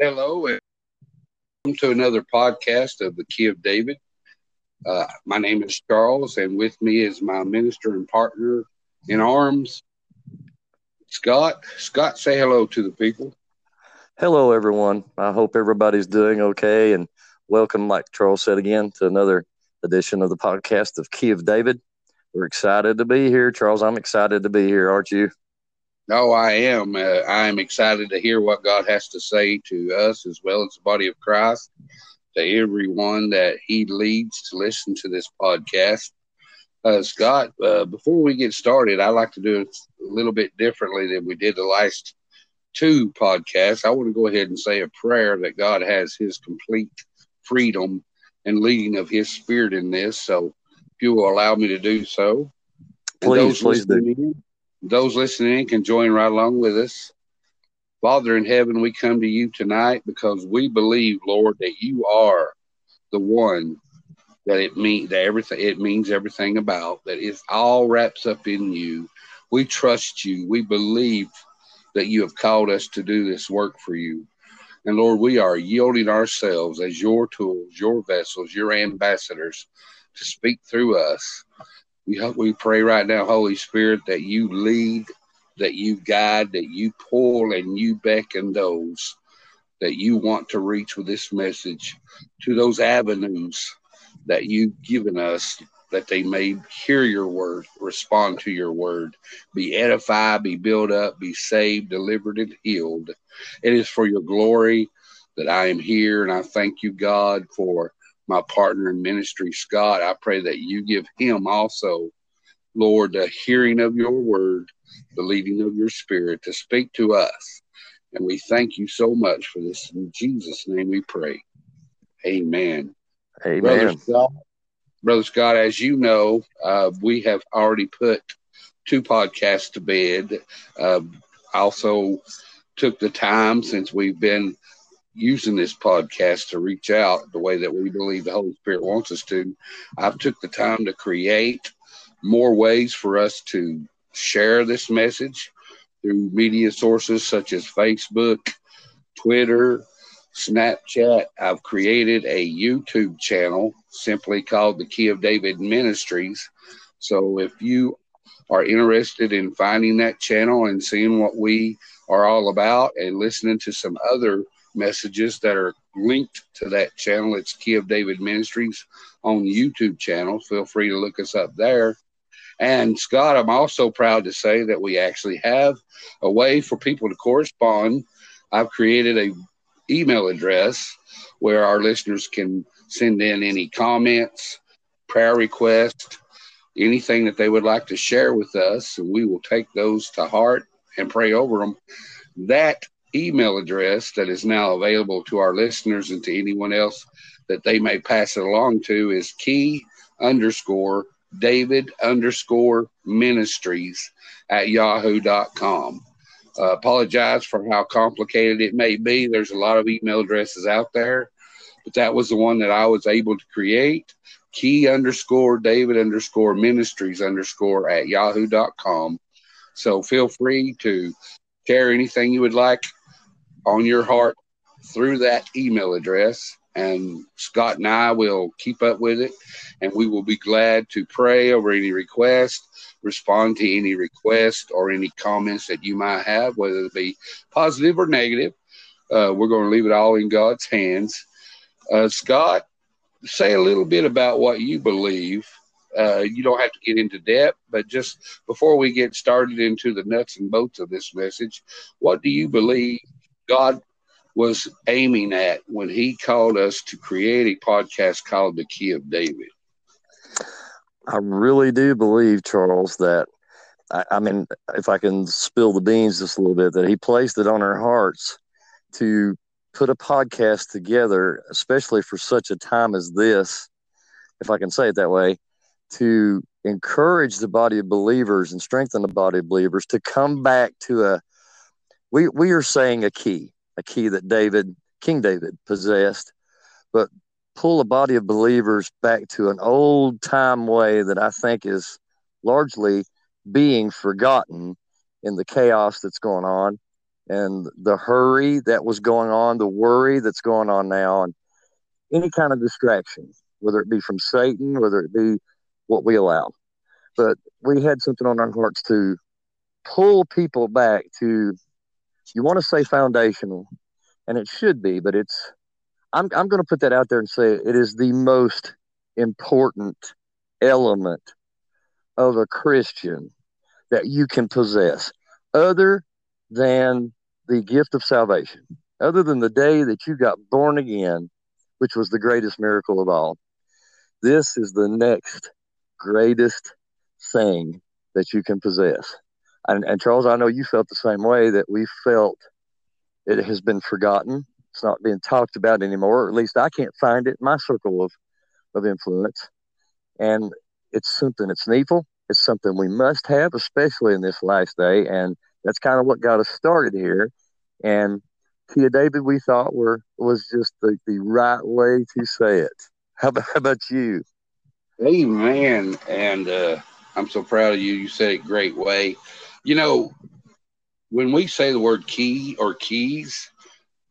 Hello, and welcome to another podcast of the Key of David. Uh, my name is Charles, and with me is my minister and partner in arms, Scott. Scott, say hello to the people. Hello, everyone. I hope everybody's doing okay, and welcome, like Charles said again, to another edition of the podcast of Key of David. We're excited to be here, Charles. I'm excited to be here, aren't you? No, I am. Uh, I am excited to hear what God has to say to us as well as the body of Christ, to everyone that He leads to listen to this podcast. Uh, Scott, uh, before we get started, I like to do it a little bit differently than we did the last two podcasts. I want to go ahead and say a prayer that God has His complete freedom and leading of His Spirit in this. So, if you will allow me to do so, please, please do. Those listening can join right along with us. Father in heaven, we come to you tonight because we believe, Lord, that you are the one that it means that everything it means everything about that it all wraps up in you. We trust you. We believe that you have called us to do this work for you. And Lord, we are yielding ourselves as your tools, your vessels, your ambassadors to speak through us we hope we pray right now, Holy Spirit, that you lead, that you guide, that you pull and you beckon those that you want to reach with this message to those avenues that you've given us that they may hear your word, respond to your word, be edified, be built up, be saved, delivered, and healed. It is for your glory that I am here, and I thank you, God, for my partner in ministry, Scott. I pray that you give him also, Lord, the hearing of your word, the leading of your spirit to speak to us. And we thank you so much for this. In Jesus' name we pray. Amen. Amen. Brother Scott, Brother Scott as you know, uh, we have already put two podcasts to bed. Uh, also took the time since we've been using this podcast to reach out the way that we believe the Holy Spirit wants us to. I've took the time to create more ways for us to share this message through media sources such as Facebook, Twitter, Snapchat. I've created a YouTube channel simply called the Key of David Ministries. So if you are interested in finding that channel and seeing what we are all about and listening to some other messages that are linked to that channel. It's Key of David Ministries on YouTube channel. Feel free to look us up there. And Scott, I'm also proud to say that we actually have a way for people to correspond. I've created a email address where our listeners can send in any comments, prayer requests, anything that they would like to share with us, and we will take those to heart and pray over them. That email address that is now available to our listeners and to anyone else that they may pass it along to is key underscore David underscore ministries at yahoo.com. Uh, apologize for how complicated it may be. There's a lot of email addresses out there, but that was the one that I was able to create. Key underscore David underscore ministries underscore at yahoo.com. So feel free to share anything you would like on your heart through that email address. And Scott and I will keep up with it, and we will be glad to pray over any request, respond to any request or any comments that you might have, whether it be positive or negative. Uh, we're going to leave it all in God's hands. Uh, Scott, say a little bit about what you believe. Uh, you don't have to get into depth, but just before we get started into the nuts and bolts of this message, what do you believe God was aiming at when he called us to create a podcast called The Key of David. I really do believe, Charles, that I, I, mean, if I can spill the beans just a little bit, that he placed it on our hearts to put a podcast together, especially for such a time as this, if I can say it that way, to encourage the body of believers and strengthen the body of believers to come back to a we we are saying a key, a key that David, King David, possessed, but pull a body of believers back to an old time way that I think is largely being forgotten in the chaos that's going on and the hurry that was going on, the worry that's going on now, and any kind of distraction, whether it be from Satan, whether it be what we allow. But we had something on our hearts to pull people back to, you want to say foundational, and it should be, but it's, I'm, I'm going to put that out there and say it is the most important element of a Christian that you can possess, other than the gift of salvation, other than the day that you got born again, which was the greatest miracle of all. This is the next greatest thing that you can possess. And, and Charles, I know you felt the same way that we felt it has been forgotten. It's not being talked about anymore, or at least I can't find it in my circle of, of influence. And it's something that's needful. It's something we must have, especially in this last day. And that's kind of what got us started here. And Key of David, we thought were was just the, the right way to say it. How about, how about you? Amen. And uh, I'm so proud of you. You said it great way. You know, when we say the word key or keys,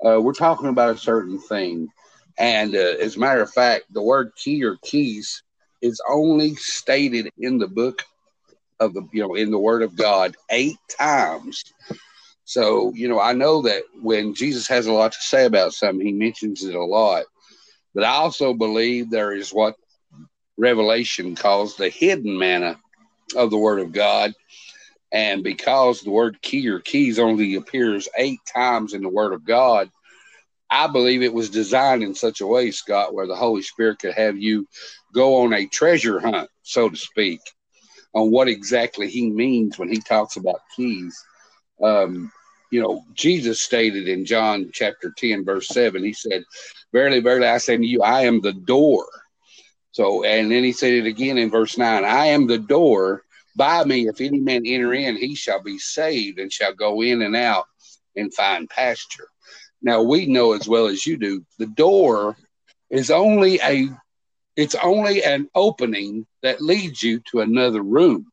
uh, we're talking about a certain thing. And uh, as a matter of fact, the word key or keys is only stated in the book of the, you know, in the word of God eight times. So, you know, I know that when Jesus has a lot to say about something, he mentions it a lot. But I also believe there is what Revelation calls the hidden manna of the Word of God. And because the word key or keys only appears eight times in the Word of God, I believe it was designed in such a way, Scott, where the Holy Spirit could have you go on a treasure hunt, so to speak, on what exactly He means when He talks about keys. Um, you know, Jesus stated in John chapter 10, verse 7, He said, Verily, verily, I say to you, I am the door. So, and then He said it again in verse 9, I am the door. By me, if any man enter in, he shall be saved and shall go in and out and find pasture. Now we know as well as you do, the door is only a it's only an opening that leads you to another room.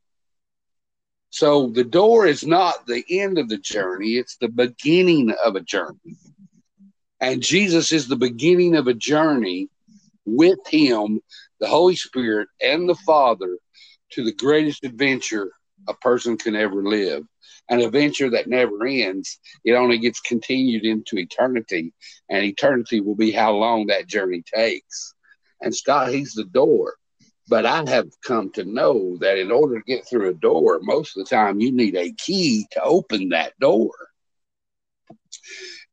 So the door is not the end of the journey, it's the beginning of a journey. And Jesus is the beginning of a journey with him, the Holy Spirit, and the Father to the greatest adventure a person can ever live an adventure that never ends. It only gets continued into eternity, and eternity will be how long that journey takes. And Scott, he's the door. But I have come to know that in order to get through a door, most of the time you need a key to open that door.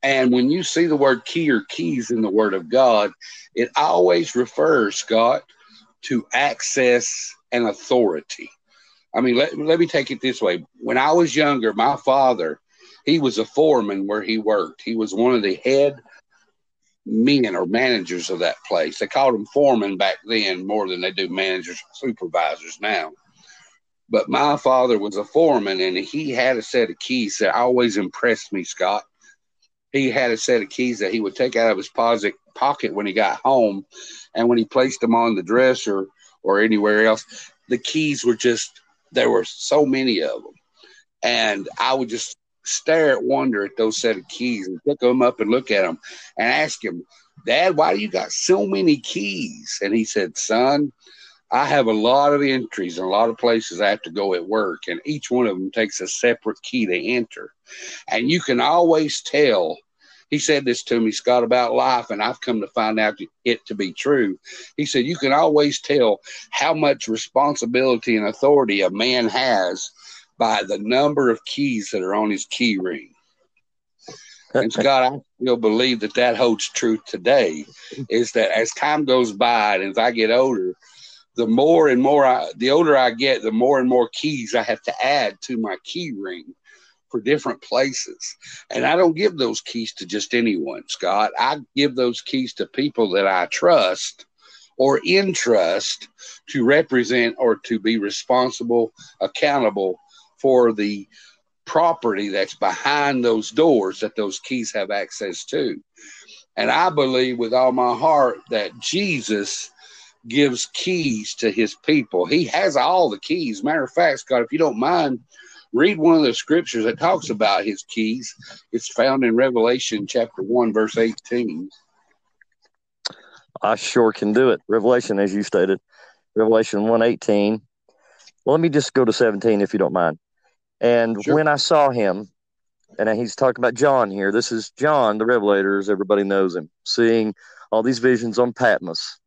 And when you see the word key or keys in the Word of God, it always refers, Scott, to access and authority. I mean, let, let me take it this way. When I was younger, my father, he was a foreman where he worked. He was one of the head men or managers of that place. They called them foremen back then more than they do managers supervisors now. But my father was a foreman and he had a set of keys that always impressed me, Scott. He had a set of keys that he would take out of his pocket when he got home. And when he placed them on the dresser or anywhere else, the keys were just there were so many of them. And I would just stare at wonder at those set of keys and pick them up and look at them and ask him, Dad, why do you got so many keys? And he said, Son, I have a lot of entries and a lot of places I have to go at work, and each one of them takes a separate key to enter. And you can always tell. He said this to me, Scott, about life, and I've come to find out it to be true. He said, You can always tell how much responsibility and authority a man has by the number of keys that are on his key ring. And Scott, I still believe that that holds true today. Is that as time goes by and as I get older, the more and more I, the older I get, the more and more keys I have to add to my key ring for different places. And I don't give those keys to just anyone, Scott. I give those keys to people that I trust or entrust to represent or to be responsible, accountable for the property that's behind those doors that those keys have access to. And I believe with all my heart that Jesus gives keys to his people. He has all the keys. Matter of fact, Scott, if you don't mind, read one of the scriptures that talks about his keys. It's found in Revelation chapter 1, verse 18. I sure can do it. Revelation, as you stated, Revelation 118. Well, let me just go to 17 if you don't mind. And sure. when I saw him, and he's talking about John here. This is John, the Revelator, as everybody knows him, seeing all these visions on Patmos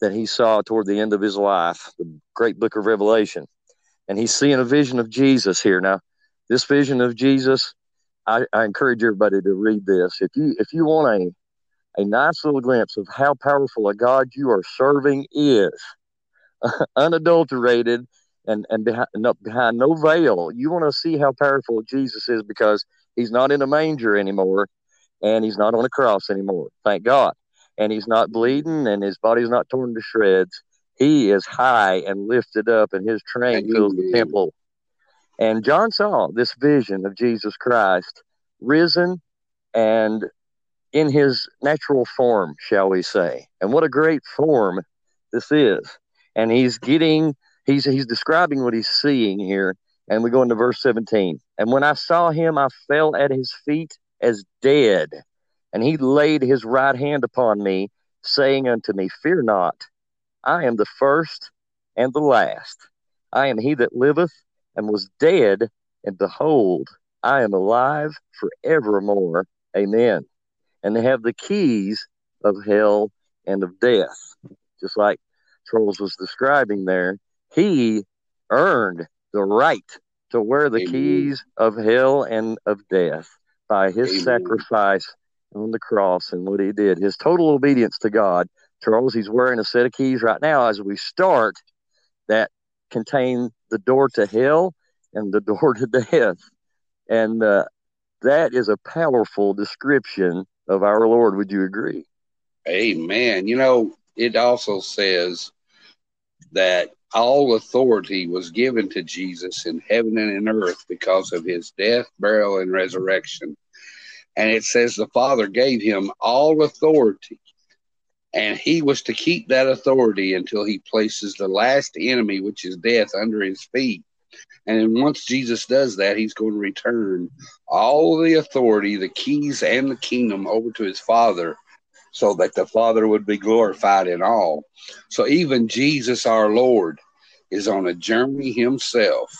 that he saw toward the end of his life, the great book of Revelation. And he's seeing a vision of Jesus here. Now, this vision of Jesus, I, I encourage everybody to read this. If you if you want a a nice little glimpse of how powerful a God you are serving is, unadulterated and and behind no, behind no veil. You want to see how powerful Jesus is because he's not in a manger anymore, and he's not on a cross anymore. Thank God. And he's not bleeding, and his body's not torn to shreds. He is high and lifted up, and his train fills the temple. And John saw this vision of Jesus Christ risen and in his natural form, shall we say. And what a great form this is. And he's getting he's he's describing what he's seeing here. And we go into verse 17. And when I saw him, I fell at his feet as dead. And he laid his right hand upon me, saying unto me, Fear not, I am the first and the last. I am he that liveth and was dead, and behold, I am alive forevermore. Amen. And they have the keys of hell and of death, just like Charles was describing there he earned the right to wear the Amen. keys of hell and of death by his Amen. sacrifice on the cross and what he did, his total obedience to God. Charles, he's wearing a set of keys right now as we start that contain the door to hell and the door to death. And uh, that is a powerful description of our Lord. Would you agree? Amen. You know, it also says that all authority was given to Jesus in heaven and in earth because of his death, burial, and resurrection. And it says the Father gave him all authority, and he was to keep that authority until he places the last enemy, which is death, under his feet. And once Jesus does that, he's going to return all the authority, the keys, and the kingdom over to his Father so that the Father would be glorified in all. So even Jesus our Lord is on a journey himself.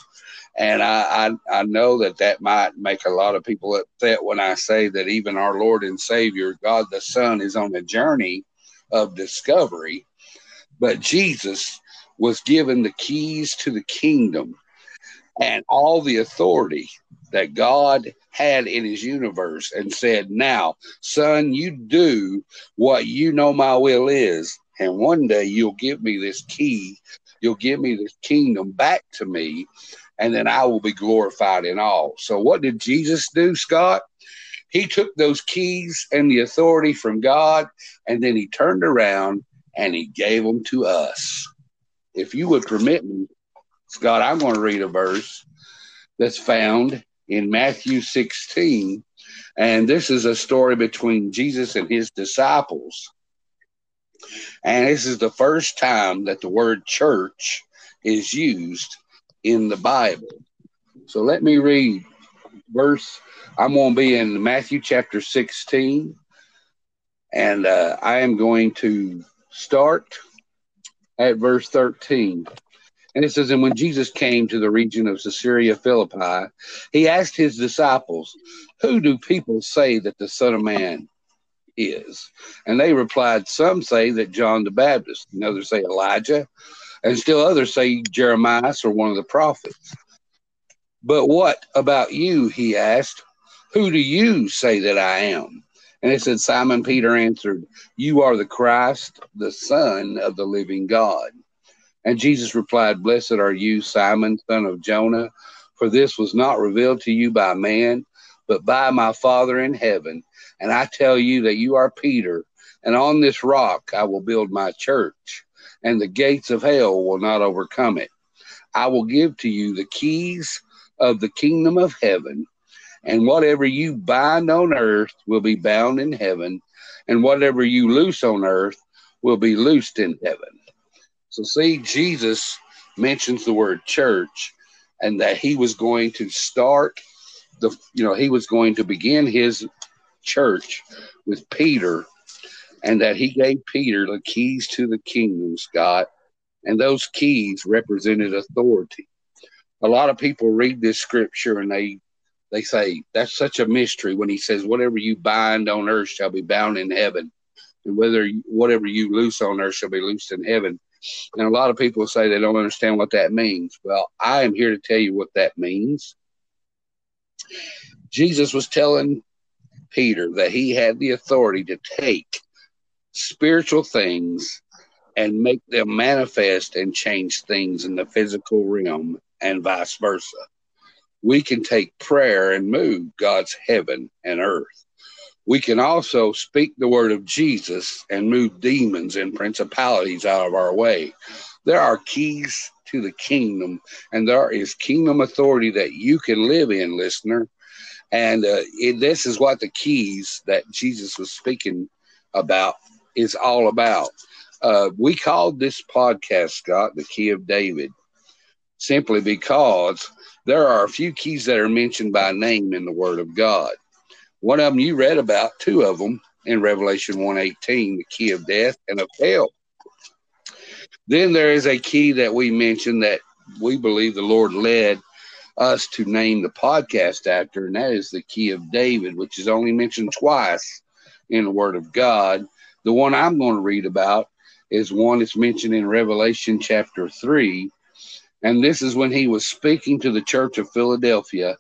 And I, I, I know that that might make a lot of people upset when I say that even our Lord and Savior, God the Son, is on a journey of discovery. But Jesus was given the keys to the kingdom and all the authority that God had in his universe and said, Now, son, you do what you know my will is. And one day you'll give me this key, you'll give me this kingdom back to me, and then I will be glorified in all. So, what did Jesus do, Scott? He took those keys and the authority from God, and then he turned around and he gave them to us. If you would permit me, Scott, I'm going to read a verse that's found in Matthew 16. And this is a story between Jesus and his disciples. And this is the first time that the word church is used in the Bible. So let me read verse. I'm going to be in Matthew chapter 16. And uh, I am going to start at verse 13. And it says, And when Jesus came to the region of Caesarea Philippi, he asked his disciples, Who do people say that the Son of Man is? And they replied, Some say that John the Baptist, and others say Elijah, and still others say Jeremiah or one of the prophets. But what about you? He asked, Who do you say that I am? And it said, Simon Peter answered, You are the Christ, the Son of the living God. And Jesus replied, Blessed are you, Simon, son of Jonah, for this was not revealed to you by man, but by my Father in heaven. And I tell you that you are Peter, and on this rock I will build my church, and the gates of hell will not overcome it. I will give to you the keys of the kingdom of heaven, and whatever you bind on earth will be bound in heaven, and whatever you loose on earth will be loosed in heaven. So, see, Jesus mentions the word church, and that he was going to start the, you know, he was going to begin his church with Peter, and that he gave Peter the keys to the kingdom, Scott, and those keys represented authority. A lot of people read this scripture and they they say that's such a mystery when he says whatever you bind on earth shall be bound in heaven and whether whatever you loose on earth shall be loosed in heaven. And a lot of people say they don't understand what that means. Well i am here to tell you what that means. Jesus was telling peter that he had the authority to take spiritual things and make them manifest and change things in the physical realm and vice versa we can take prayer and move God's heaven and earth. We can also speak the word of Jesus and move demons and principalities out of our way. There are keys to the kingdom, and there is kingdom authority that you can live in, listener. And uh, it, this is what the keys that Jesus was speaking about is all about. Uh, we called this podcast, Scott, the Key of David, simply because there are a few keys that are mentioned by name in the Word of God. One of them you read about, two of them in Revelation 118, the key of death and of hell. Then there is a key that we mentioned that we believe the Lord led us to name the podcast after, and that is the key of David, which is only mentioned twice in the Word of God. The one I'm going to read about is one that's mentioned in Revelation chapter 3, and this is when he was speaking to the church of Philadelphia.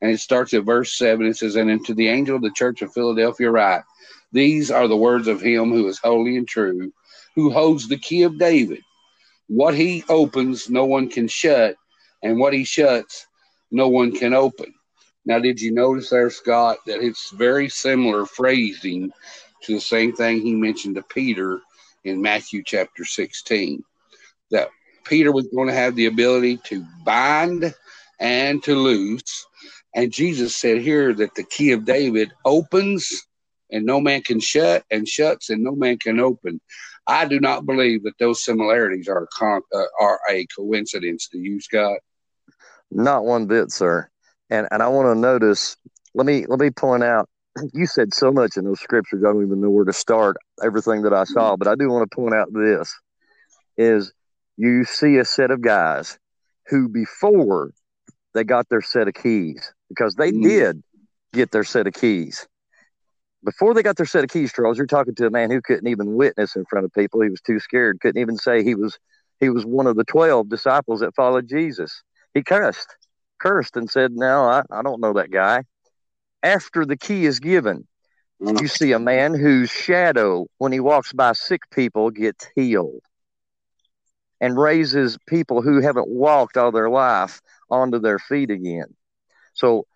And it starts at verse 7. It says, And to the angel of the church of Philadelphia, write, These are the words of him who is holy and true, who holds the key of David. What he opens, no one can shut, and what he shuts, no one can open. Now, did you notice there, Scott, that it's very similar phrasing to the same thing he mentioned to Peter in Matthew chapter 16? That Peter was going to have the ability to bind and to loose. And Jesus said here that the key of David opens and no man can shut, and shuts and no man can open. I do not believe that those similarities are con- uh, are a coincidence. Do you, Scott? Not one bit, sir. And and I want to notice. Let me let me point out. You said so much in those scriptures. I don't even know where to start. Everything that I saw, but I do want to point out this: is you see a set of guys who before they got their set of keys because they mm. did get their set of keys. Before they got their set of keys charles you're talking to a man who couldn't even witness in front of people. He was too scared. Couldn't even say he was he was one of the 12 disciples that followed jesus. He cursed cursed and said no i, I don't know that guy. After the key is given mm. you see a man whose shadow when he walks by sick people gets healed and raises people who haven't walked all their life onto their feet again. So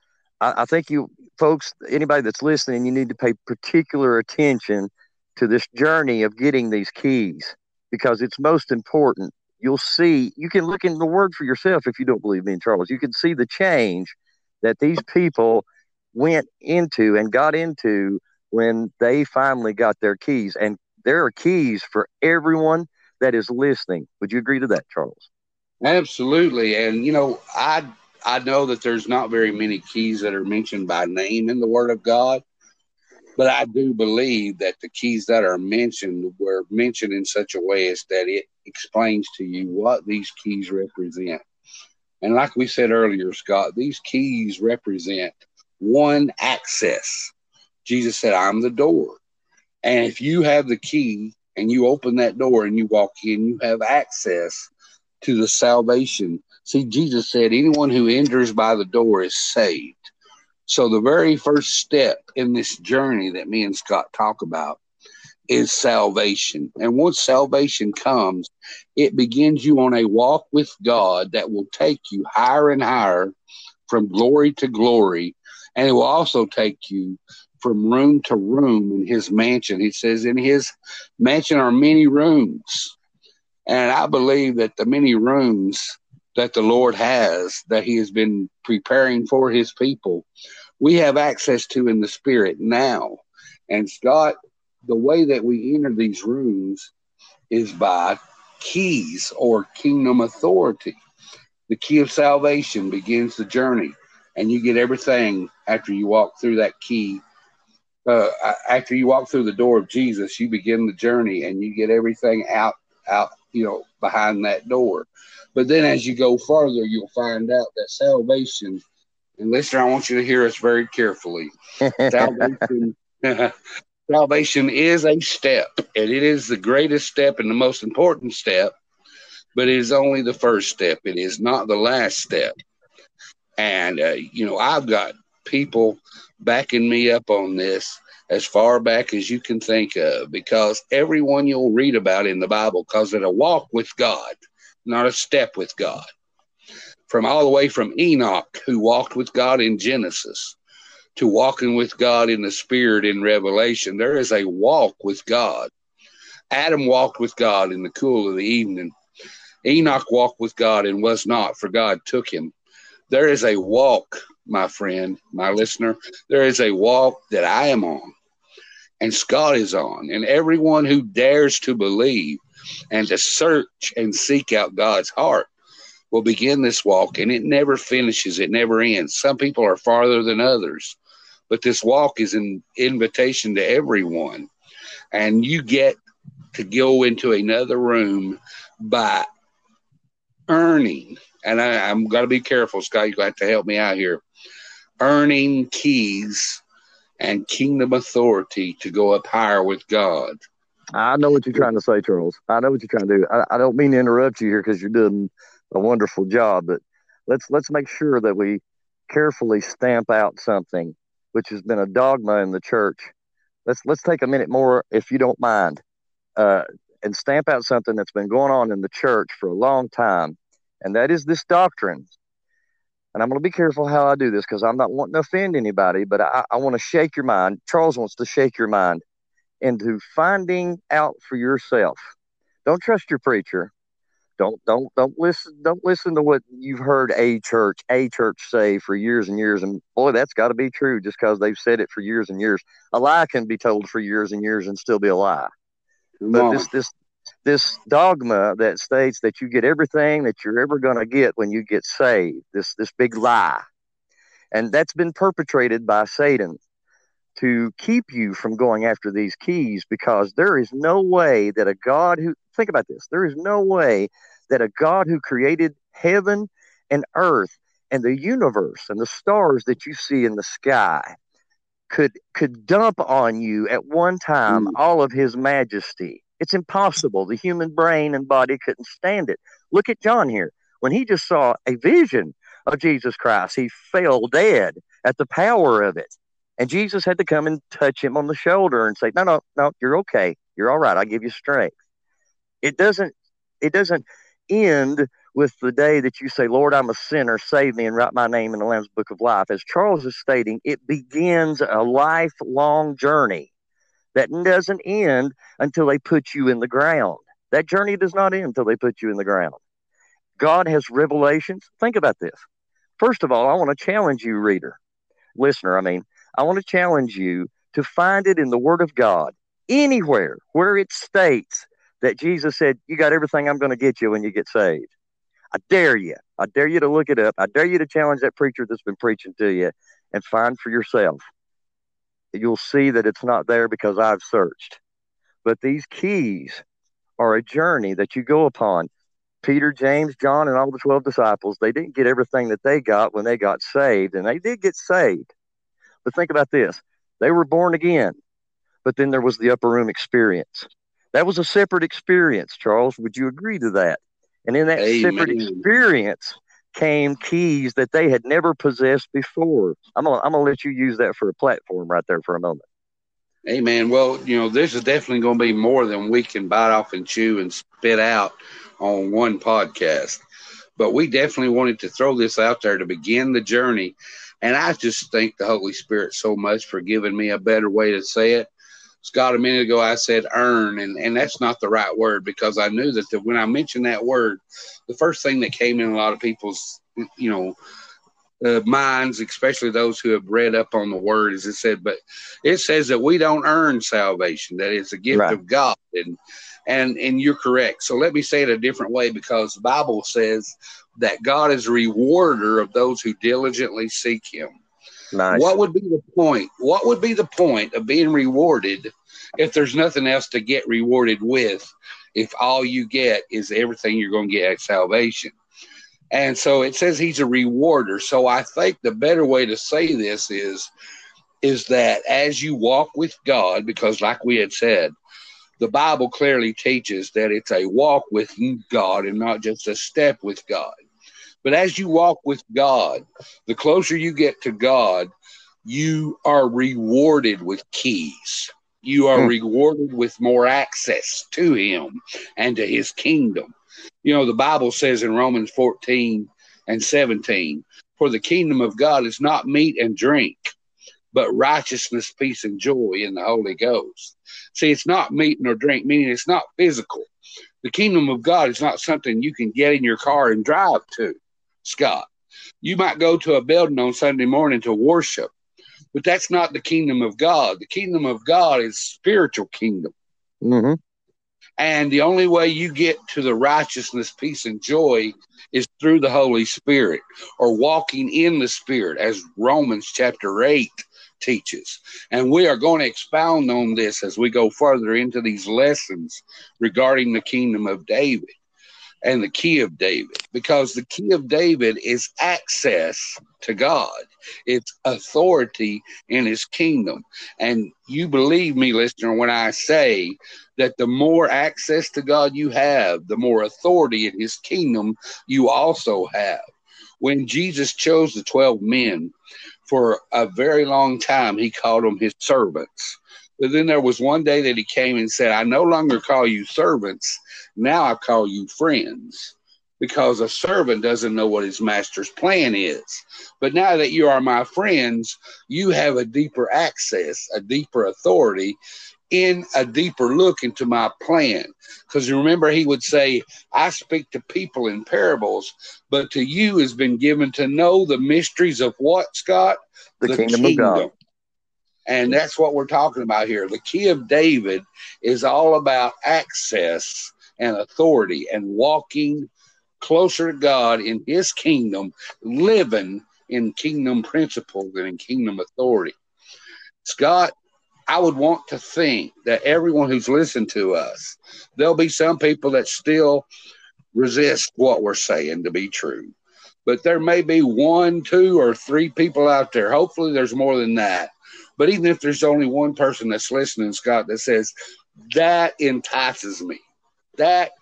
I, I think you folks, anybody that's listening, you need to pay particular attention to this journey of getting these keys because it's most important. You'll see, you can look in the word for yourself if you don't believe me Charles. You can see the change that these people went into and got into when they finally got their keys. And there are keys for everyone that is listening. Would you agree to that, Charles? Absolutely. And you know, I I know that there's not very many keys that are mentioned by name in the Word of God, but I do believe that the keys that are mentioned were mentioned in such a way as that it explains to you what these keys represent. And like we said earlier, Scott, these keys represent one access. Jesus said, I'm the door. And if you have the key and you open that door and you walk in, you have access to the salvation. See, Jesus said, anyone who enters by the door is saved. So the very first step in this journey that me and Scott talk about is salvation. And once salvation comes, it begins you on a walk with God that will take you higher and higher from glory to glory. And it will also take you from room to room in his mansion. He says, In his mansion are many rooms. And I believe that the many rooms that the Lord has, that he has been preparing for his people, we have access to in the spirit now. And Scott, the way that we enter these rooms is by keys or kingdom authority. The key of salvation begins the journey, and you get everything after you walk through that key. Uh, after you walk through the door of Jesus, you begin the journey, and you get everything out, out, you know, behind that door. But then, as you go further, you'll find out that salvation. And listener, I want you to hear us very carefully. salvation Salvation is a step, and it is the greatest step and the most important step, but it is only the first step. It is not the last step. And, uh, you know, I've got people backing me up on this as far back as you can think of because everyone you'll read about in the Bible calls it a walk with God, not a step with God. From all the way from Enoch, who walked with God in Genesis, to walking with God in the Spirit in Revelation. There is a walk with God. Adam walked with God in the cool of the evening. Enoch walked with God and was not, for God took him. There is a walk, my friend, my listener. There is a walk that I am on, and Scott is on, and everyone who dares to believe and to search and seek out God's heart will begin this walk, and it never finishes, it never ends. Some people are farther than others but this walk is an invitation to everyone. And you get to go into another room by earning, and I, am going to be careful, Scott, you're going to have to help me out here. Earning keys and kingdom authority to go up higher with God. I know what you're trying to say, Charles. I know what you're trying to do. I, I don't mean to interrupt you here because you're doing a wonderful job, but let's let's make sure that we carefully stamp out something which has been a dogma in the church. Let's let's take a minute more, if you don't mind, uh, and stamp out something that's been going on in the church for a long time, and that is this doctrine. And I'm going to be careful how I do this because I'm not wanting to offend anybody, but I, I want to shake your mind. Charles wants to shake your mind into finding out for yourself. Don't trust your preacher. Don't don't don't listen don't listen to what you've heard a church a church say for years and years and boy that's got to be true just because they've said it for years and years. A lie can be told for years and years and still be a lie. but this this this dogma that states that you get everything that you're ever going to get when you get saved this this big lie and that's been perpetrated by Satan to keep you from going after these keys because there is no way that a God who think about this there is no way that a God who created heaven and earth and the universe and the stars that you see in the sky could could dump on you at one time mm. all of his majesty it's impossible. The human brain and body couldn't stand it. Look at john here. When he just saw a vision of jesus christ he fell dead at the power of it. And jesus had to come and touch him on the shoulder and say no no no you're okay. You're all right. I give you strength. It doesn't it doesn't end with the day that you say, Lord, I'm a sinner, save me, and write my name in the Lamb's Book of Life. As Charles is stating, it begins a lifelong journey that doesn't end until they put you in the ground. That journey does not end until they put you in the ground. God has revelations. Think about this. First of all, I want to challenge you, reader, listener, I mean, I want to challenge you to find it in the Word of God anywhere where it states that Jesus said, You got everything I'm going to get you when you get saved. I dare you. I dare you to look it up. I dare you to challenge that preacher that's been preaching to you and find for yourself. You'll see that it's not there because I've searched. But these keys are a journey that you go upon. Peter, James, John, and all the 12 disciples, they didn't get everything that they got when they got saved, and they did get saved. But think about this they were born again, but then there was the upper room experience. That was a separate experience, Charles. Would you agree to that? And in that Amen. separate experience came keys that they had never possessed before. I'm gonna I'm gonna let you use that for a platform right there for a moment. Amen. Well, you know, this is definitely going to be more than we can bite off and chew and spit out on one podcast. But we definitely wanted to throw this out there to begin the journey. And I just thank the Holy Spirit so much for giving me a better way to say it. Scott, a minute ago, I said earn, and, and that's not the right word because I knew that the, when I mentioned that word, the first thing that came in a lot of people's, you know, uh, minds, especially those who have read up on the word, is it said, but it says that we don't earn salvation, that it's a gift right. of God. And, And and you're correct. So let me say it a different way because the Bible says that God is a rewarder of those who diligently seek him. Nice. What would be the point? What would be the point of being rewarded if there's nothing else to get rewarded with? If all you get is everything you're going to get at salvation. And so it says he's a rewarder. So I think the better way to say this is is that as you walk with God, because like we had said, the Bible clearly teaches that it's a walk with God and not just a step with God. But as you walk with God, the closer you get to God, you are rewarded with keys. You are hmm. rewarded with more access to Him and to His kingdom. You know, the Bible says in Romans 14 and 17, For the kingdom of God is not meat and drink, but righteousness, peace, and joy in the Holy Ghost. See, it's not meat nor drink, meaning it's not physical. The kingdom of God is not something you can get in your car and drive to. Scott. You might go to a building on Sunday morning to worship, but that's not the kingdom of God. The kingdom of God is spiritual kingdom. Mm-hmm. And the only way you get to the righteousness, peace, and joy is through the Holy Spirit or walking in the Spirit, as Romans chapter 8 teaches. And we are going to expound on this as we go further into these lessons regarding the kingdom of David and the key of David because the key of David is access to God. It's authority in his kingdom. And you believe me, listener, when I say that the more access to God you have, the more authority in his kingdom you also have. When Jesus chose the 12 men, for a very long time, he called them his servants. But then there was one day that he came and said, I no longer call you servants. Now I call you friends because a servant doesn't know what his master's plan is. But now that you are my friends, you have a deeper access, a deeper authority in a deeper look into my plan. Because remember, he would say, I speak to people in parables, but to you has been given to know the mysteries of what, Scott? The, the kingdom, kingdom, of God. And that's what we're talking about here. The key of David is all about access and authority and walking closer to God in his kingdom, living in kingdom principles and in kingdom authority. Scott, I would want to think that everyone who's listened to us, there'll be some people that still resist what we're saying to be true. But there may be one, two, or three people out there. Hopefully, there's more than that but even if there's only one person that's listening, Scott, that says, that entices me, that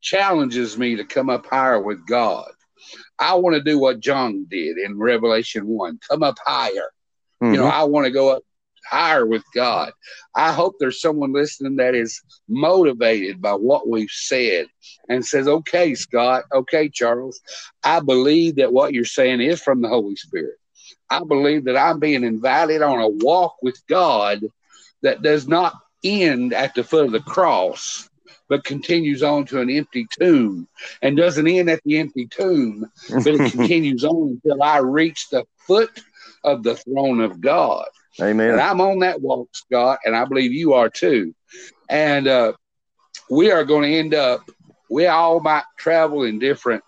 challenges me to come up higher with God. I want to do what John did in Revelation 1 come up higher. Mm-hmm. You know, mm-hmm. I want to go up higher with God. I hope there's someone listening that is motivated by what we've said and says, okay, Scott, okay, Charles, I believe that what you're saying is from the Holy Spirit. I believe that I'm being invited on a walk with God that does not end at the foot of the cross, but continues on to an empty tomb and doesn't end at the empty tomb, but it continues on until I reach the foot of the throne of God. Amen. And I'm on that walk, Scott, and I believe you are too. And uh, we are going to end up. We all might travel in different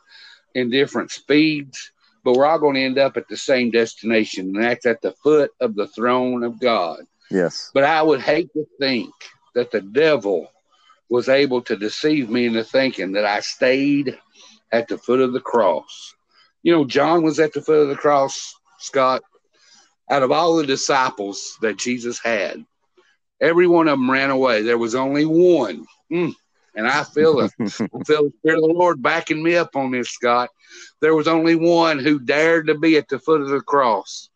in different speeds, but we're all going to end up at the same destination, and that's at the foot of the throne of God. Yes. But I would hate to think that the devil was able to deceive me into thinking that I stayed at the foot of the cross. You know, John was at the foot of the cross, Scott. Out of all the disciples that Jesus had, every one of them ran away. There was only one. Mm, and I feel feel the Spirit of the Lord backing me up on this, Scott. There was only one who dared to be at the foot of the cross.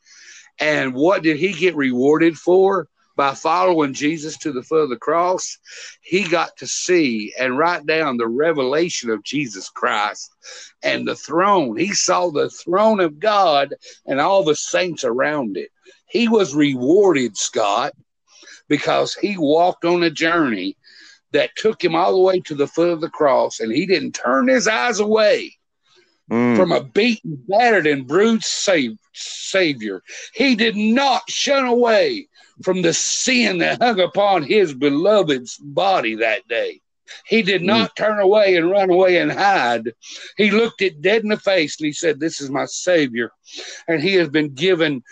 And what did he get rewarded for? By following Jesus to the foot of the cross, he got to see and write down the revelation of Jesus Christ and the throne. He saw the throne of God and all the saints around it. He was rewarded, Scott, because he walked on a journey that took him all the way to the foot of the cross, and he didn't turn his eyes away mm. from a beaten, battered, and bruised Savior. Savior. He did not shun away from the sin that hung upon his beloved's body that day. He did not mm. turn away and run away and hide. He looked it dead in the face and he said, This is my Savior. And he has been given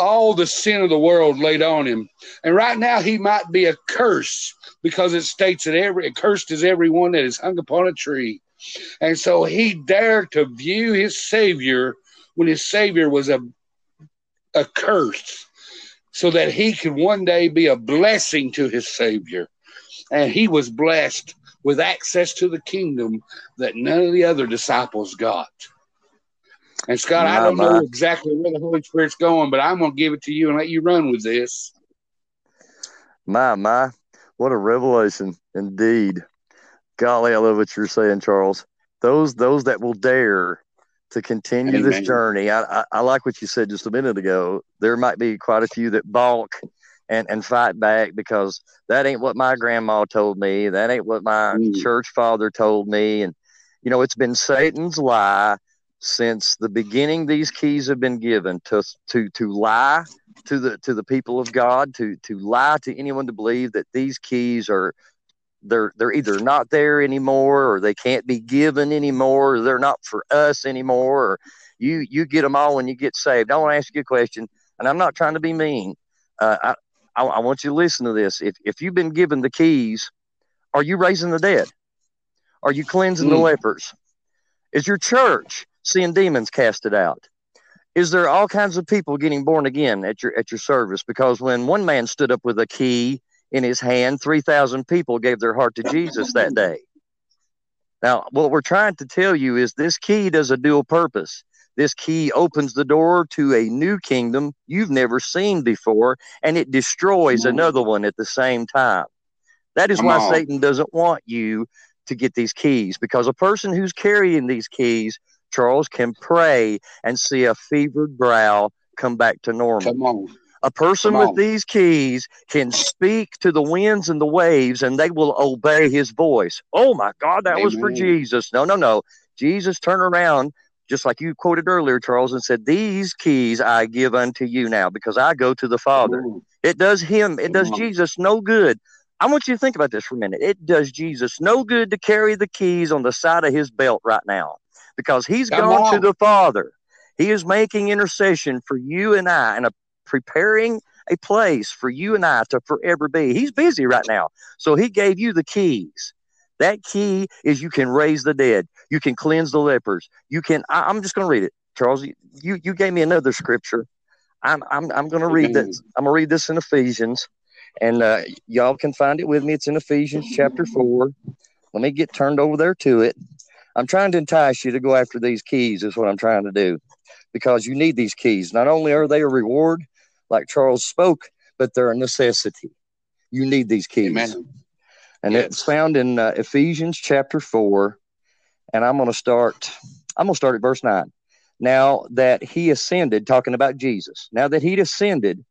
all the sin of the world laid on him. And right now he might be a curse because it states that every cursed is everyone that is hung upon a tree. And so he dared to view his Savior when his Savior was a, a curse so that he could one day be a blessing to his Savior. And he was blessed with access to the kingdom that none of the other disciples got. And Scott, I don't know exactly where the Holy Spirit's going, but I'm going to give it to you and let you run with this. My, my, what a revelation indeed. Golly, I love what you're saying, Charles. Those those that will dare to continue Amen. this journey. I, I, I, like what you said just a minute ago. There might be quite a few that balk and, and fight back because that ain't what my grandma told me. That ain't what my mm. church father told me. And, you know, it's been Satan's lie since the beginning these keys have been given to to to lie to the to the people of God to to lie to anyone to believe that these keys are they're they're either not there anymore or they can't be given anymore or they're not for us anymore or you you get them all when you get saved. I want to ask you a question, and I'm not trying to be mean. Uh, I, I, I want you to listen to this. If if you've been given the keys, are you raising the dead? Are you cleansing mm. the lepers? Is your church seeing demons casted out? Is there all kinds of people getting born again at your at your service? Because when one man stood up with a key in his hand, three thousand people gave their heart to Jesus that day. Now, what we're trying to tell you is this key does a dual purpose. This key opens the door to a new kingdom you've never seen before, and it destroys another one at the same time. That is Come why on. Satan doesn't want you to get these keys because a person who's carrying these keys Charles can pray and see a fevered brow come back to normal. Come on. A person with these keys can speak to the winds and the waves and they will obey his voice. Oh my God, that Amen. was for Jesus. No, no, no. Jesus turned around, just like you quoted earlier, Charles, and said, These keys I give unto you now because I go to the Father. It does him, it does Jesus no good. I want you to think about this for a minute. It does Jesus no good to carry the keys on the side of his belt right now because he's Come gone on. to the Father. He is making intercession for you and I and a, preparing a place for you and I to forever be. He's busy right now. So he gave you the keys. That key is you can raise the dead. You can cleanse the lepers. You can, I, am just going to read it. Charles, you, you gave me another scripture. I'm, I'm, I'm going to read this. I'm going to read this in Ephesians and uh, y'all can find it with me. It's in Ephesians chapter four. Let me get turned over there to it. I'm trying to entice you to go after these keys, is what I'm trying to do, because you need these keys. Not only are they a reward, like Charles spoke, but they're a necessity. You need these keys. Amen. And yes. it's found in uh, Ephesians chapter 4. And I'm going to start, I'm going to start at verse 9. Now that he ascended, talking about Jesus, now that he descended,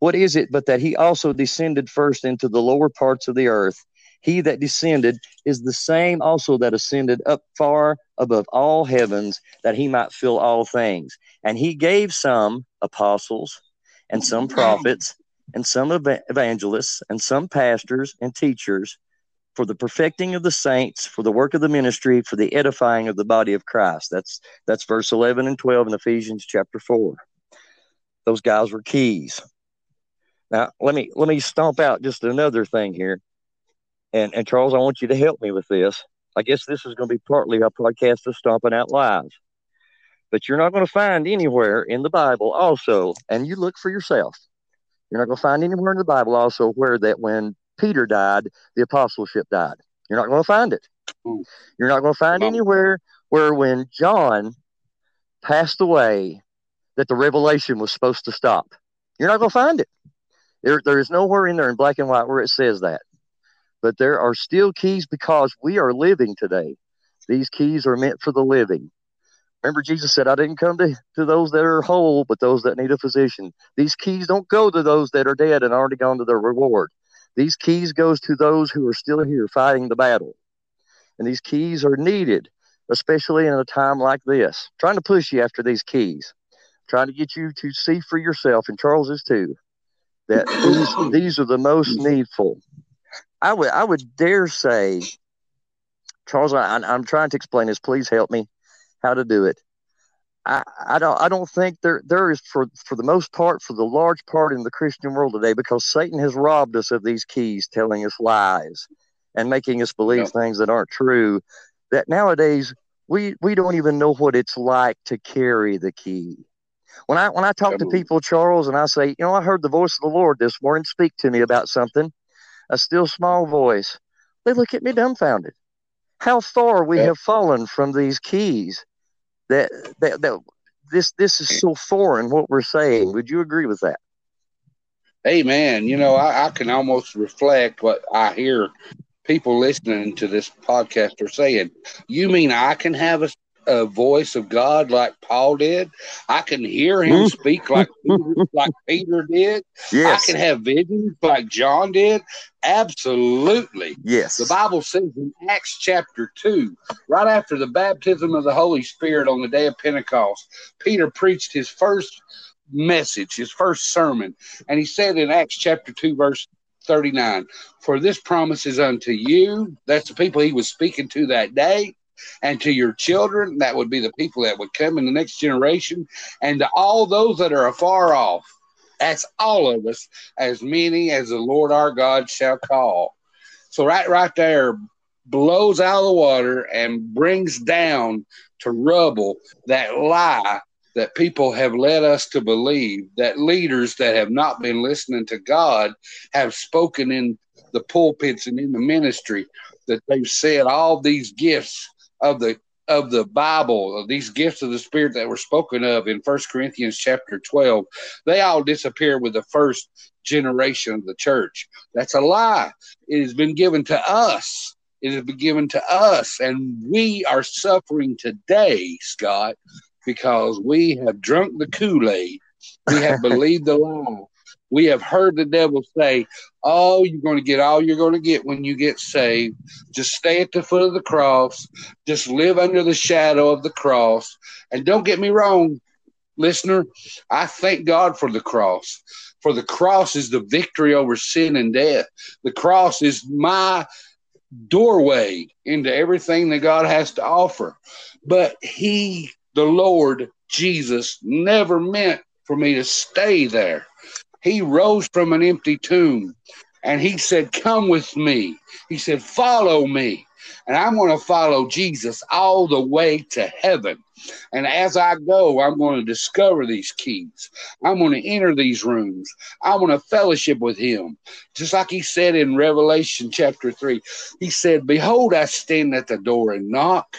what is it but that he also descended first into the lower parts of the earth? He that descended is the same also that ascended up far above all heavens, that he might fill all things. And he gave some apostles, and some prophets, and some evangelists, and some pastors and teachers for the perfecting of the saints, for the work of the ministry, for the edifying of the body of Christ. That's that's verse 11 and 12 in Ephesians chapter 4. Those guys were keys. Now, let me let me stomp out just another thing here. And, and Charles, I want you to help me with this. I guess this is going to be partly a podcast of Stomping Out Lies. But you're not going to find anywhere in the Bible also, and you look for yourself. You're not going to find anywhere in the Bible also where that when Peter died, the apostleship died. You're not going to find it. Hmm. You're not going to find anywhere where when John passed away that the revelation was supposed to stop. You're not going to find it. There, there is nowhere in there in black and white where it says that but there are still keys because we are living today. These keys are meant for the living. Remember, Jesus said, I didn't come to, to those that are whole, but those that need a physician. These keys don't go to those that are dead and already gone to their reward. These keys goes to those who are still here fighting the battle. And these keys are needed, especially in a time like this. trying to push you after these keys. trying to get you to see for yourself, and Charles is too, that these these are the most needful. I would I would dare say, Charles, I, I'm trying to explain this. Please help me how to do it. I, I don't I don't think there there is for for the most part for the large part in the Christian world today because Satan has robbed us of these keys, telling us lies and making us believe things that aren't true. That nowadays we we don't even know what it's like to carry the key. When I when I talk to people, Charles, and I say, you know, I heard the voice of the Lord this morning speak to me about something, a still small voice, they look at me dumbfounded. How far we have fallen from these keys that, that that this this is so foreign what we're saying. Would you agree with that? Hey man, you know I, I can almost reflect what I hear people listening to this podcast are saying. You mean I can have a, a voice of God like Paul did? I can hear him mm-hmm. speak like Peter, like Peter did. Yes. I can have visions like John did. Absolutely. Yes. The Bible says in Acts chapter 2, right after the baptism of the Holy Spirit on the day of Pentecost, Peter preached his first message, his first sermon. And he said in Acts chapter 2, verse 39, For this promise is unto you. That's the people he was speaking to that day. And to your children, that would be the people that would come in the next generation, and to all those that are afar off that's all of us, as many as the Lord our God shall call. So right, right there, blows out of the water and brings down to rubble that lie that people have led us to believe that leaders that have not been listening to God have spoken in the pulpits and in the ministry that they've said all these gifts of the of the Bible, of these gifts of the Spirit that were spoken of in First Corinthians chapter 12, they all disappear with the first generation of the church. That's a lie. It has been given to us. It has been given to us, and we are suffering today, Scott, because we have drunk the Kool Aid. We have believed the lie. We have heard the devil say, Oh, you're going to get all you're going to get when you get saved. Just stay at the foot of the cross. Just live under the shadow of the cross. And don't get me wrong, listener, I thank God for the cross. For the cross is the victory over sin and death. The cross is my doorway into everything that God has to offer. But He, the Lord Jesus, never meant for me to stay there. He rose from an empty tomb and he said, Come with me. He said, Follow me. And I'm going to follow Jesus all the way to heaven. And as I go, I'm going to discover these keys. I'm going to enter these rooms. I want to fellowship with him. Just like he said in Revelation chapter 3, he said, Behold, I stand at the door and knock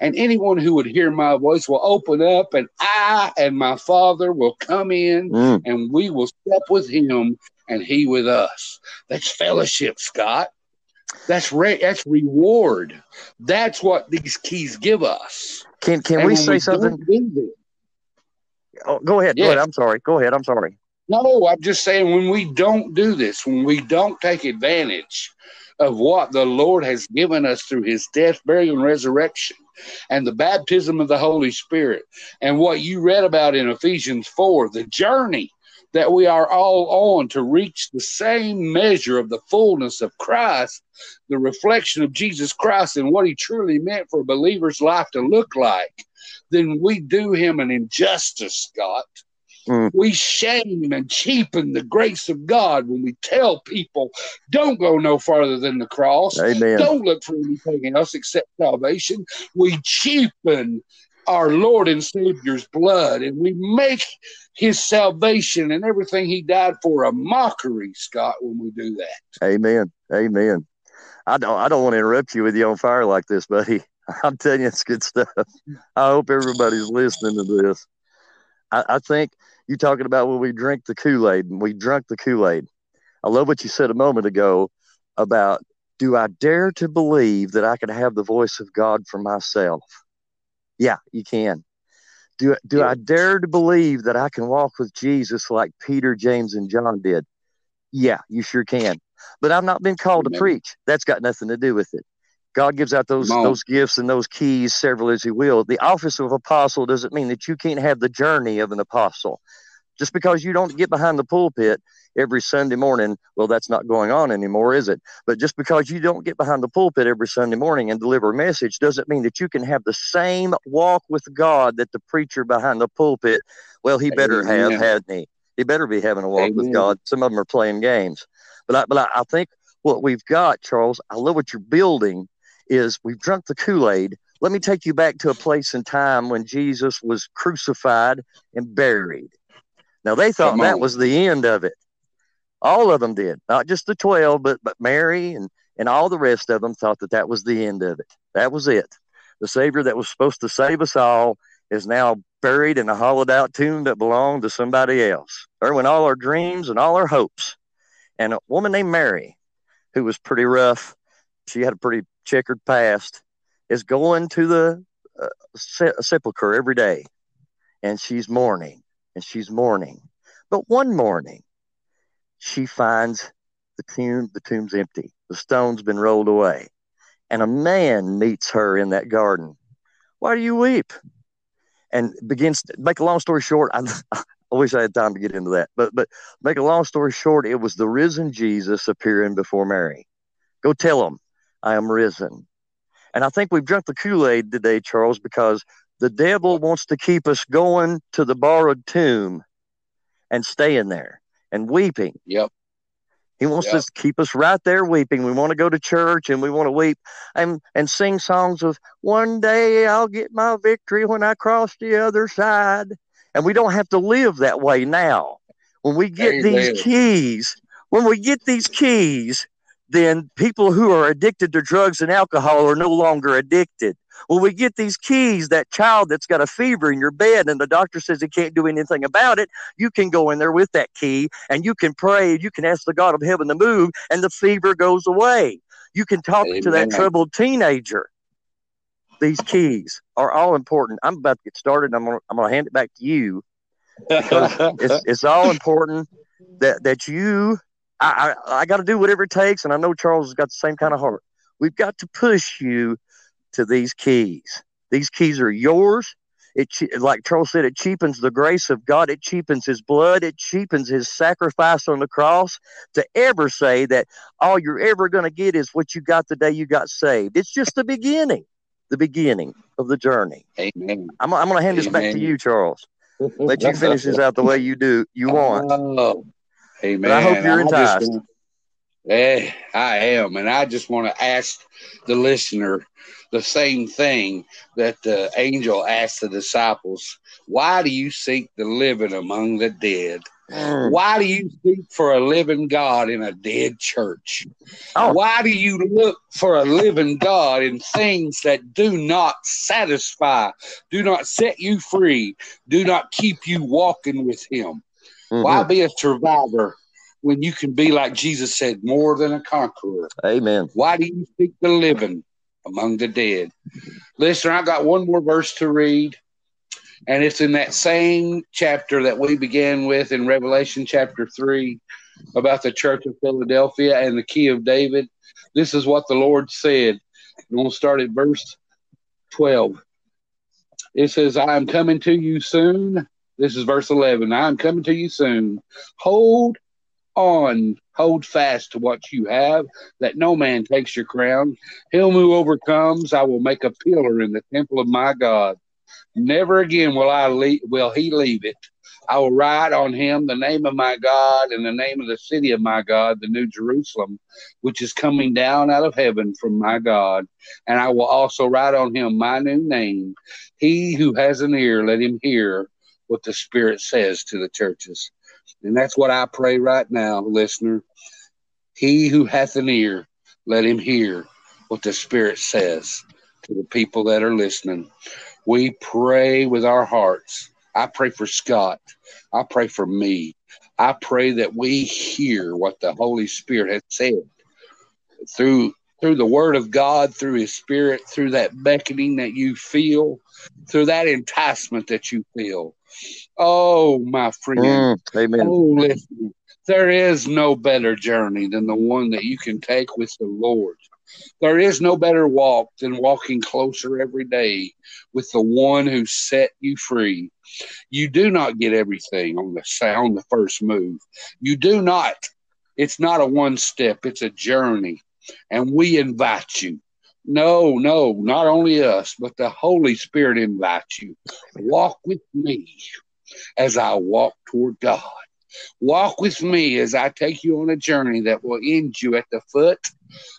and anyone who would hear my voice will open up, and I and my Father will come in, mm. and we will step with Him, and He with us. That's fellowship, Scott. That's re- that's reward. That's what these keys give us. Can can we say we something? Oh, go ahead. Yes. Go ahead. I'm sorry. Go ahead. I'm sorry. No, I'm just saying when we don't do this, when we don't take advantage of what the Lord has given us through his death, burial, and resurrection, and the baptism of the Holy Spirit, and what you read about in Ephesians 4, the journey that we are all on to reach the same measure of the fullness of Christ, the reflection of Jesus Christ and what he truly meant for a believer's life to look like, then we do him an injustice, Scott. Mm. We shame and cheapen the grace of God when we tell people, don't go no farther than the cross. Amen. Don't look for anything else except salvation. We cheapen our Lord and Savior's blood and we make his salvation and everything he died for a mockery, Scott, when we do that. Amen. Amen. I don't I don't want to interrupt you with you on fire like this, buddy. I'm telling you, it's good stuff. I hope everybody's listening to this. I, I think you talking about when we drink the Kool Aid and we drunk the Kool Aid. I love what you said a moment ago about do I dare to believe that I can have the voice of God for myself? Yeah, you can. Do, do I dare to believe that I can walk with Jesus like Peter, James, and John did? Yeah, you sure can. But I've not been called to preach. That's got nothing to do with it. God gives out those those gifts and those keys, several as He will. The office of apostle doesn't mean that you can't have the journey of an apostle. Just because you don't get behind the pulpit every Sunday morning, well, that's not going on anymore, is it? But just because you don't get behind the pulpit every Sunday morning and deliver a message doesn't mean that you can have the same walk with God that the preacher behind the pulpit, well, he better Amen. have, hadn't he? He better be having a walk Amen. with God. Some of them are playing games. But I, but I, I think what we've got, Charles, I love what you're building, is we've drunk the Kool Aid. Let me take you back to a place in time when Jesus was crucified and buried. Now they thought that was the end of it. All of them did, not just the twelve, but but Mary and and all the rest of them thought that that was the end of it. That was it. The Savior that was supposed to save us all is now buried in a hollowed out tomb that belonged to somebody else. There went all our dreams and all our hopes. And a woman named Mary, who was pretty rough, she had a pretty checkered past, is going to the uh, sepulcher every day. And she's mourning and she's mourning. But one morning, she finds the tomb, the tomb's empty. The stone's been rolled away. And a man meets her in that garden. Why do you weep? And begins to make a long story short. I, I wish I had time to get into that. But but make a long story short, it was the risen Jesus appearing before Mary. Go tell him I am risen. And I think we've drunk the Kool-Aid today, Charles, because the devil wants to keep us going to the borrowed tomb and staying there and weeping. Yep. He wants yep. to keep us right there weeping. We want to go to church and we want to weep and, and sing songs of one day I'll get my victory when I cross the other side. And we don't have to live that way now. When we get Amen. these keys, when we get these keys, then people who are addicted to drugs and alcohol are no longer addicted. Well, we get these keys, that child that's got a fever in your bed, and the doctor says he can't do anything about it. You can go in there with that key and you can pray. You can ask the God of heaven to move, and the fever goes away. You can talk Amen. to that troubled teenager. These keys are all important. I'm about to get started. I'm gonna, I'm gonna hand it back to you because it's, it's all important that that you I, I, I got to do whatever it takes, and I know Charles has got the same kind of heart. We've got to push you to these keys. These keys are yours. It, like Charles said, it cheapens the grace of God. It cheapens His blood. It cheapens His sacrifice on the cross. To ever say that all you're ever going to get is what you got the day you got saved. It's just the beginning, the beginning of the journey. Amen. I'm, I'm going to hand this back to you, Charles. Let you finish this out the way you do you want. Oh, amen. But I hope you're enticed. Eh, I am, and I just want to ask the listener the same thing that the angel asked the disciples Why do you seek the living among the dead? Mm. Why do you seek for a living God in a dead church? Oh. Why do you look for a living God in things that do not satisfy, do not set you free, do not keep you walking with Him? Mm-hmm. Why be a survivor when you can be like Jesus said, more than a conqueror? Amen. Why do you seek the living among the dead. Listener, I got one more verse to read, and it's in that same chapter that we began with in Revelation chapter 3 about the church of Philadelphia and the key of David. This is what the Lord said. I'm going to start at verse 12. It says, I am coming to you soon. This is verse 11. I am coming to you soon. Hold on, hold fast to what you have, that no man takes your crown. Him who overcomes, I will make a pillar in the temple of my God. Never again will I leave, will he leave it. I will write on him the name of my God and the name of the city of my God, the New Jerusalem, which is coming down out of heaven from my God. And I will also write on him my new name. He who has an ear, let him hear what the Spirit says to the churches. And that's what I pray right now, listener. He who hath an ear, let him hear what the Spirit says to the people that are listening. We pray with our hearts. I pray for Scott. I pray for me. I pray that we hear what the Holy Spirit has said through through the Word of God, through His Spirit, through that beckoning that you feel, through that enticement that you feel. Oh, my friend. Mm, amen. Oh, listen. There is no better journey than the one that you can take with the Lord. There is no better walk than walking closer every day with the one who set you free. You do not get everything on the sound, the first move. You do not. It's not a one step, it's a journey. And we invite you. No, no, not only us, but the Holy Spirit invites you. Walk with me as I walk toward God. Walk with me as I take you on a journey that will end you at the foot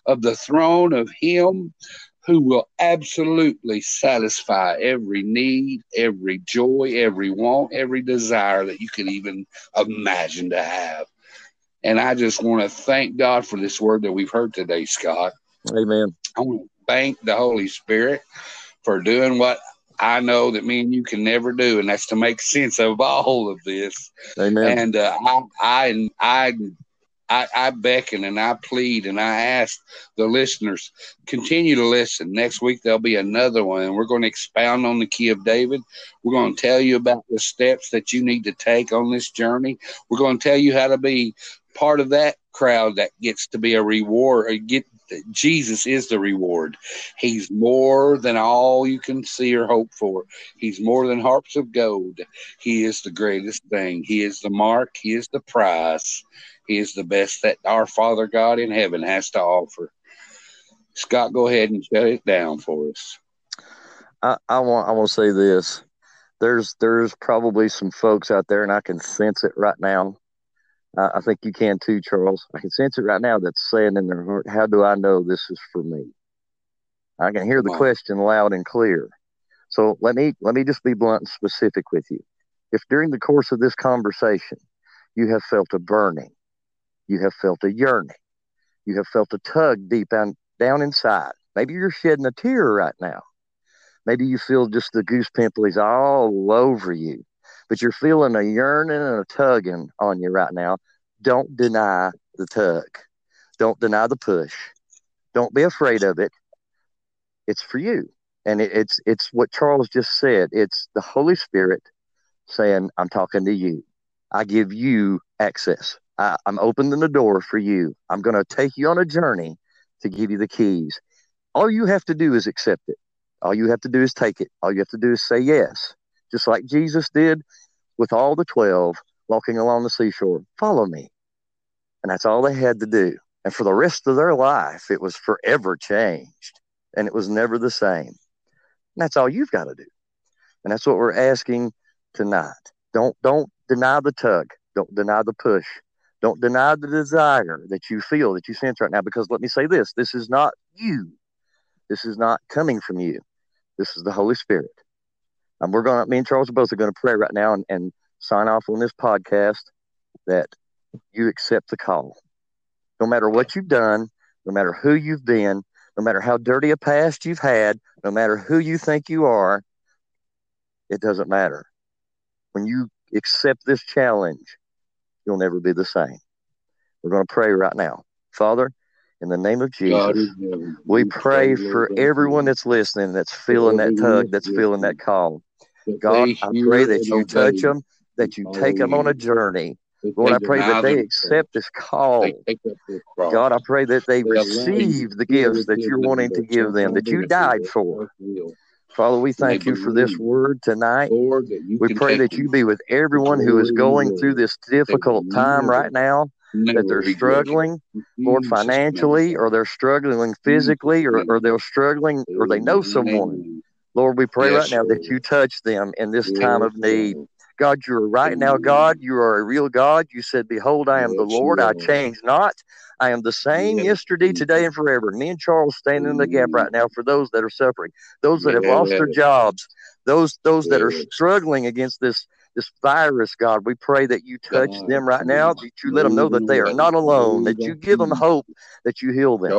of the throne of Him who will absolutely satisfy every need, every joy, every want, every desire that you can even imagine to have. And I just want to thank God for this word that we've heard today, Scott. Amen. I want to thank the Holy Spirit for doing what I know that me and you can never do, and that's to make sense of all of this. Amen. And uh, I, I, I I, I beckon and I plead and I ask the listeners continue to listen. Next week there'll be another one, and we're going to expound on the key of David. We're going to tell you about the steps that you need to take on this journey. We're going to tell you how to be part of that crowd that gets to be a reward or get Jesus is the reward. He's more than all you can see or hope for. He's more than harps of gold. He is the greatest thing. He is the mark. He is the prize He is the best that our Father God in heaven has to offer. Scott, go ahead and shut it down for us. I, I want I want to say this. There's there's probably some folks out there, and I can sense it right now. Uh, I think you can too, Charles. I can sense it right now. That's saying in their heart, "How do I know this is for me?" I can hear the question loud and clear. So let me let me just be blunt and specific with you. If during the course of this conversation you have felt a burning, you have felt a yearning. You have felt a tug deep down, down inside. Maybe you're shedding a tear right now. Maybe you feel just the goose pimples all over you, but you're feeling a yearning and a tugging on you right now. Don't deny the tug. Don't deny the push. Don't be afraid of it. It's for you. And it, it's it's what Charles just said. It's the Holy Spirit saying, I'm talking to you. I give you access. I, I'm opening the door for you. I'm going to take you on a journey to give you the keys. All you have to do is accept it. All you have to do is take it. All you have to do is say yes, just like Jesus did with all the 12 walking along the seashore. Follow me. And that's all they had to do. And for the rest of their life, it was forever changed and it was never the same. And that's all you've got to do. And that's what we're asking tonight. Don't don't deny the tug. Don't deny the push. Don't deny the desire that you feel, that you sense right now, because let me say this this is not you. This is not coming from you. This is the Holy Spirit. And we're going to, me and Charles are both are going to pray right now and, and sign off on this podcast that you accept the call. No matter what you've done, no matter who you've been, no matter how dirty a past you've had, no matter who you think you are, it doesn't matter. When you accept this challenge, you'll never be the same. We're going to pray right now. Father, in the name of Jesus, we pray for everyone that's listening, that's feeling that tug, that's feeling that call. God, I pray that you touch them, that you take them on a journey. Lord, I pray that they accept this call. God, I pray that they receive the gifts that you're wanting to give them, that you died for. Father, we thank you for this word tonight. We pray that you be with everyone who is going through this difficult time right now, that they're struggling, Lord, financially, or they're struggling physically, or, or they're struggling, or they know someone. Lord, we pray right now that you touch them in this time of need. God, you are right now, God. You are a real God. You said, Behold, I am the Lord. I change not. I am the same yesterday, today, and forever. Me and Charles standing in the gap right now for those that are suffering, those that have lost their jobs, those those that are struggling against this this virus, God. We pray that you touch them right now, that you let them know that they are not alone, that you give them hope, that you heal them.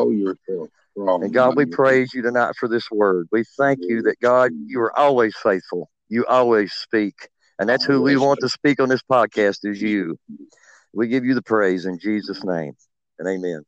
And God, we praise you tonight for this word. We thank you that God, you are always faithful. You always speak. And that's who we want to speak on this podcast is you. We give you the praise in Jesus' name and amen.